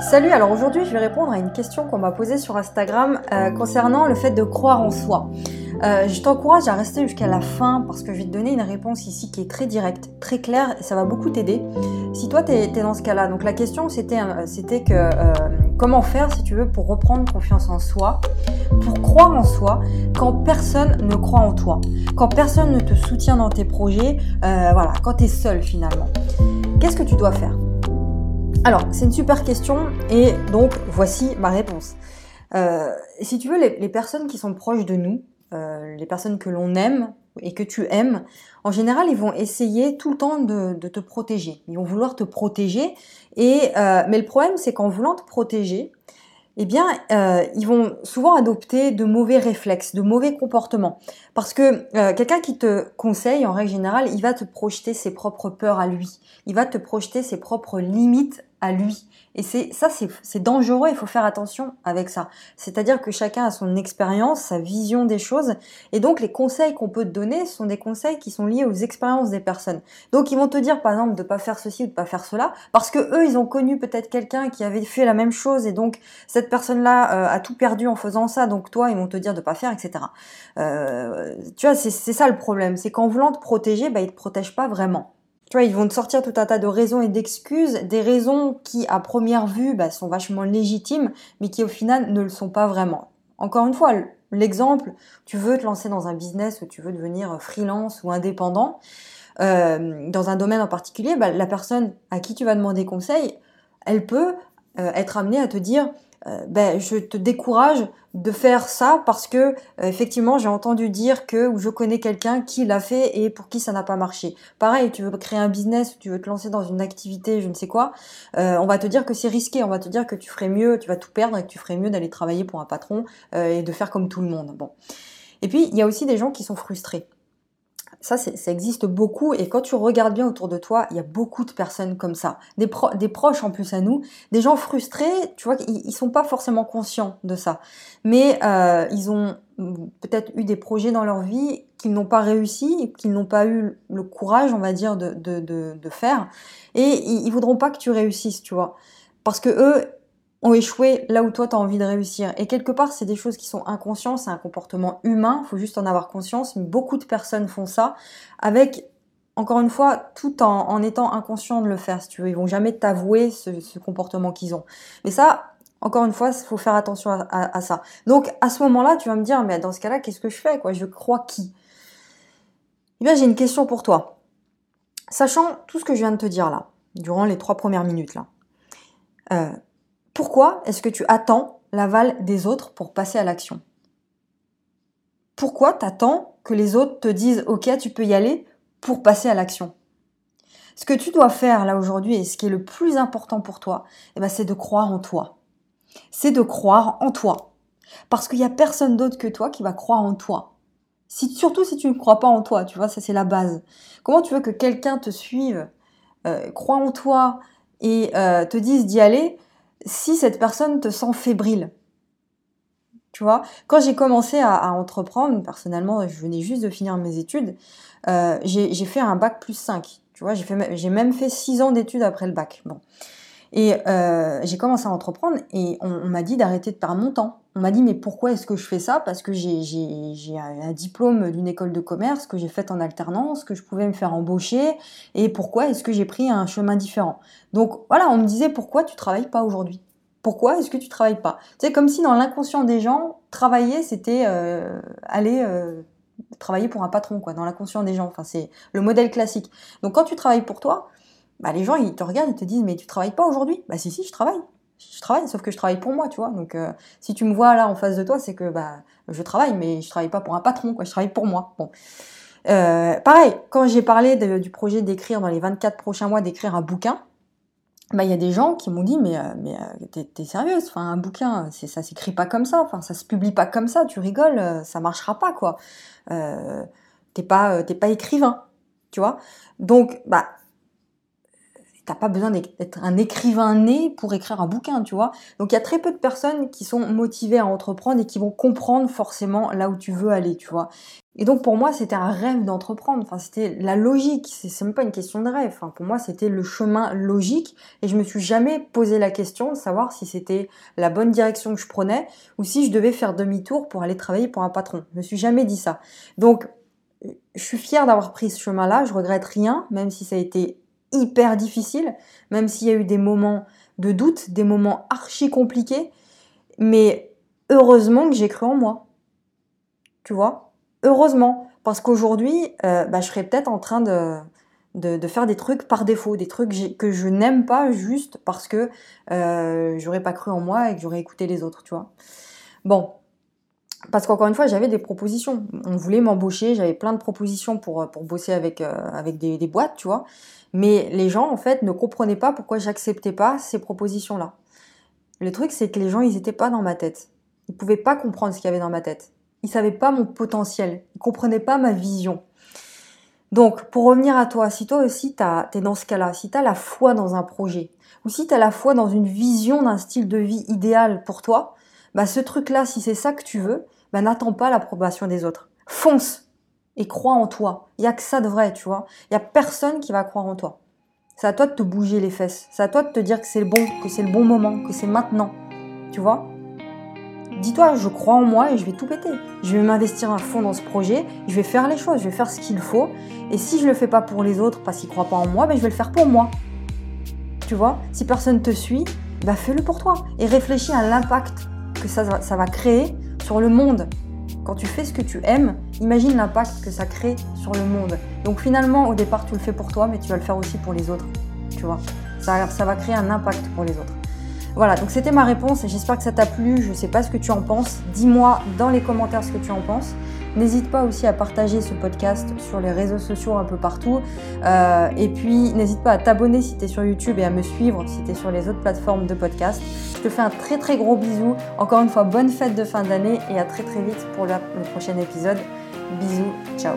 Salut, alors aujourd'hui je vais répondre à une question qu'on m'a posée sur Instagram euh, concernant le fait de croire en soi. Euh, je t'encourage à rester jusqu'à la fin parce que je vais te donner une réponse ici qui est très directe, très claire et ça va beaucoup t'aider. Si toi tu es, dans ce cas-là, donc la question c'était euh, que comment faire si tu veux pour reprendre confiance en soi, pour croire en soi quand personne ne croit en toi, quand personne ne te soutient dans tes projets, voilà, quand tu es seul finalement. Qu'est-ce que tu dois faire? Alors, c'est une super question et donc voici ma réponse. Euh, si tu veux, les, personnes qui sont proches de nous, euh, les personnes que l'on aime et que tu aimes, en général, ils vont essayer tout le temps de, te protéger. Ils vont vouloir te protéger. Et euh, mais le problème, c'est qu'en voulant te protéger, eh bien, ils vont souvent adopter de mauvais réflexes, de mauvais comportements. Parce que quelqu'un qui te conseille, en règle générale, il va te projeter ses propres peurs à lui. Il va te projeter ses propres limites à lui. Et c'est ça, c'est dangereux. Il faut faire attention avec ça. C'est-à-dire que chacun a son expérience, sa vision des choses, et donc les conseils qu'on peut te donner sont des conseils qui sont liés aux expériences des personnes. Donc ils vont te dire, par exemple, de pas faire ceci ou de pas faire cela, parce que eux, ils ont connu peut-être quelqu'un qui avait fait la même chose, et donc cette personne-là euh, a tout perdu en faisant ça. Donc toi, ils vont te dire de pas faire, etc. Euh, tu vois, c'est ça le problème, c'est qu'en voulant te protéger, bah, ils te protègent pas vraiment. Tu vois, ils vont te sortir tout un tas de raisons et d'excuses, des raisons qui, à première vue, bah, sont vachement légitimes, mais qui, au final, ne le sont pas vraiment. Encore une fois, l'exemple, tu veux te lancer dans un business ou tu veux devenir freelance ou indépendant, euh, dans un domaine en particulier, bah, la personne à qui tu vas demander conseil, elle peut euh, être amenée à te dire euh, ben, je te décourage de faire ça parce que euh, effectivement j'ai entendu dire que ou je connais quelqu'un qui l'a fait et pour qui ça n'a pas marché. Pareil, tu veux créer un business, tu veux te lancer dans une activité, je ne sais quoi, euh, on va te dire que c'est risqué, on va te dire que tu ferais mieux, tu vas tout perdre et que tu ferais mieux d'aller travailler pour un patron et de faire comme tout le monde. Bon. Et puis il y a aussi des gens qui sont frustrés. Ça, ça existe beaucoup et quand tu regardes bien autour de toi, il y a beaucoup de personnes comme ça. Des, proches en plus à nous, des gens frustrés, tu vois, ils, ils sont pas forcément conscients de ça. Mais euh, ils ont peut-être eu des projets dans leur vie qu'ils n'ont pas réussi, qu'ils n'ont pas eu le courage, on va dire, de, de faire. Et ils, ils voudront pas que tu réussisses, tu vois. Parce que eux, ont échoué là où toi tu as envie de réussir. Et quelque part, c'est des choses qui sont inconscientes, c'est un comportement humain, faut juste en avoir conscience. Beaucoup de personnes font ça avec, encore une fois, tout en, étant inconscient de le faire, si tu veux. Ils vont jamais t'avouer ce, comportement qu'ils ont. Mais ça, encore une fois, il faut faire attention à, à, ça. Donc, à ce moment-là, tu vas me dire, mais dans ce cas-là, qu'est-ce que je fais quoi? Je crois qui? Eh bien, j'ai une question pour toi. Sachant tout ce que je viens de te dire là, durant les trois premières minutes là, euh, pourquoi est-ce que tu attends l'aval des autres pour passer à l'action? Pourquoi t'attends que les autres te disent OK, tu peux y aller pour passer à l'action? Ce que tu dois faire là aujourd'hui et ce qui est le plus important pour toi, eh ben, c'est de croire en toi. C'est de croire en toi. Parce qu'il n'y a personne d'autre que toi qui va croire en toi. Surtout si tu ne crois pas en toi, tu vois, ça c'est la base. Comment tu veux que quelqu'un te suive, euh, croit en toi et euh, te dise d'y aller si cette personne te sent fébrile. Tu vois, quand j'ai commencé à, entreprendre, personnellement, je venais juste de finir mes études, euh, j'ai fait un bac plus 5. Tu vois, j'ai même fait 6 ans d'études après le bac. Bon. Et euh, j'ai commencé à entreprendre et on, m'a dit d'arrêter de perdre mon temps. On m'a dit mais pourquoi est-ce que je fais ça? Parce que j'ai un diplôme d'une école de commerce que j'ai fait en alternance, que je pouvais me faire embaucher et pourquoi est-ce que j'ai pris un chemin différent? Donc voilà, on me disait pourquoi tu travailles pas aujourd'hui? Pourquoi est-ce que tu travailles pas? C'est comme si dans l'inconscient des gens, travailler c'était euh, aller euh, travailler pour un patron quoi, dans l'inconscient des gens. Enfin c'est le modèle classique. Donc quand tu travailles pour toi, bah, les gens, ils te regardent, ils te disent, mais tu travailles pas aujourd'hui? Bah si, si, je travaille. Je travaille, sauf que je travaille pour moi, tu vois. Donc, euh, si tu me vois là en face de toi, c'est que bah, je travaille, mais je travaille pas pour un patron, quoi. Je travaille pour moi. Bon. Euh, pareil, quand j'ai parlé du projet d'écrire dans les 24 prochains mois, d'écrire un bouquin, bah il y a des gens qui m'ont dit mais euh, mais t'es, es sérieuse? Enfin un bouquin c'est ça s'écrit pas comme ça enfin ça se publie pas comme ça tu rigoles ça marchera pas quoi euh, t'es pas t'es pas écrivain tu vois donc bah t'as pas besoin d'être un écrivain né pour écrire un bouquin, tu vois. Donc il y a très peu de personnes qui sont motivées à entreprendre et qui vont comprendre forcément là où tu veux aller, tu vois. Et donc pour moi, c'était un rêve d'entreprendre. Enfin, c'était la logique. C'est même pas une question de rêve. Enfin, pour moi, c'était le chemin logique. Et je me suis jamais posé la question de savoir si c'était la bonne direction que je prenais ou si je devais faire demi-tour pour aller travailler pour un patron. Je me suis jamais dit ça. Donc, je suis fière d'avoir pris ce chemin-là. Je regrette rien, même si ça a été hyper difficile, même s'il y a eu des moments de doute, des moments archi compliqués. Mais heureusement que j'ai cru en moi. Tu vois? Heureusement, parce qu'aujourd'hui, euh, bah, je serais peut-être en train de, faire des trucs par défaut, des trucs que je n'aime pas juste parce que euh, j'aurais pas cru en moi et que j'aurais écouté les autres, tu vois? Bon, parce qu'encore une fois, j'avais des propositions. On voulait m'embaucher, j'avais plein de propositions pour, pour bosser avec, euh, des, boîtes, tu vois. Mais les gens, en fait, ne comprenaient pas pourquoi j'acceptais pas ces propositions-là. Le truc, c'est que les gens, ils n'étaient pas dans ma tête. Ils pouvaient pas comprendre ce qu'il y avait dans ma tête. Ils savaient pas mon potentiel. Ils comprenaient pas ma vision. Donc, pour revenir à toi, si toi aussi tu es dans ce cas-là, si tu as la foi dans un projet, ou si tu as la foi dans une vision d'un style de vie idéal pour toi, bah ce truc-là, si c'est ça que tu veux, bah n'attends pas l'approbation des autres. Fonce et crois en toi. Il y a que ça de vrai, tu vois. Il y a personne qui va croire en toi. C'est à toi de te bouger les fesses. C'est à toi de te dire que c'est le bon, que c'est le bon moment, que c'est maintenant. Tu vois? Dis-toi, je crois en moi et je vais tout péter. Je vais m'investir à fond dans ce projet, je vais faire les choses, je vais faire ce qu'il faut. Et si je le fais pas pour les autres parce qu'ils croient pas en moi, ben je vais le faire pour moi. Tu vois? Si personne te suit, bah fais-le pour toi. Et réfléchis à l'impact que ça, va créer sur le monde. Quand tu fais ce que tu aimes, imagine l'impact que ça crée sur le monde. Donc finalement, au départ, tu le fais pour toi, mais tu vas le faire aussi pour les autres. Tu vois? Ça va créer un impact pour les autres. Voilà, donc c'était ma réponse et j'espère que ça t'a plu. Je ne sais pas ce que tu en penses. Dis-moi dans les commentaires ce que tu en penses. N'hésite pas aussi à partager ce podcast sur les réseaux sociaux un peu partout. Euh, et puis n'hésite pas à t'abonner si tu es sur YouTube et à me suivre si tu es sur les autres plateformes de podcast. Je te fais un très très gros bisou. Encore une fois, bonne fête de fin d'année et à très très vite pour le prochain épisode. Bisous, ciao.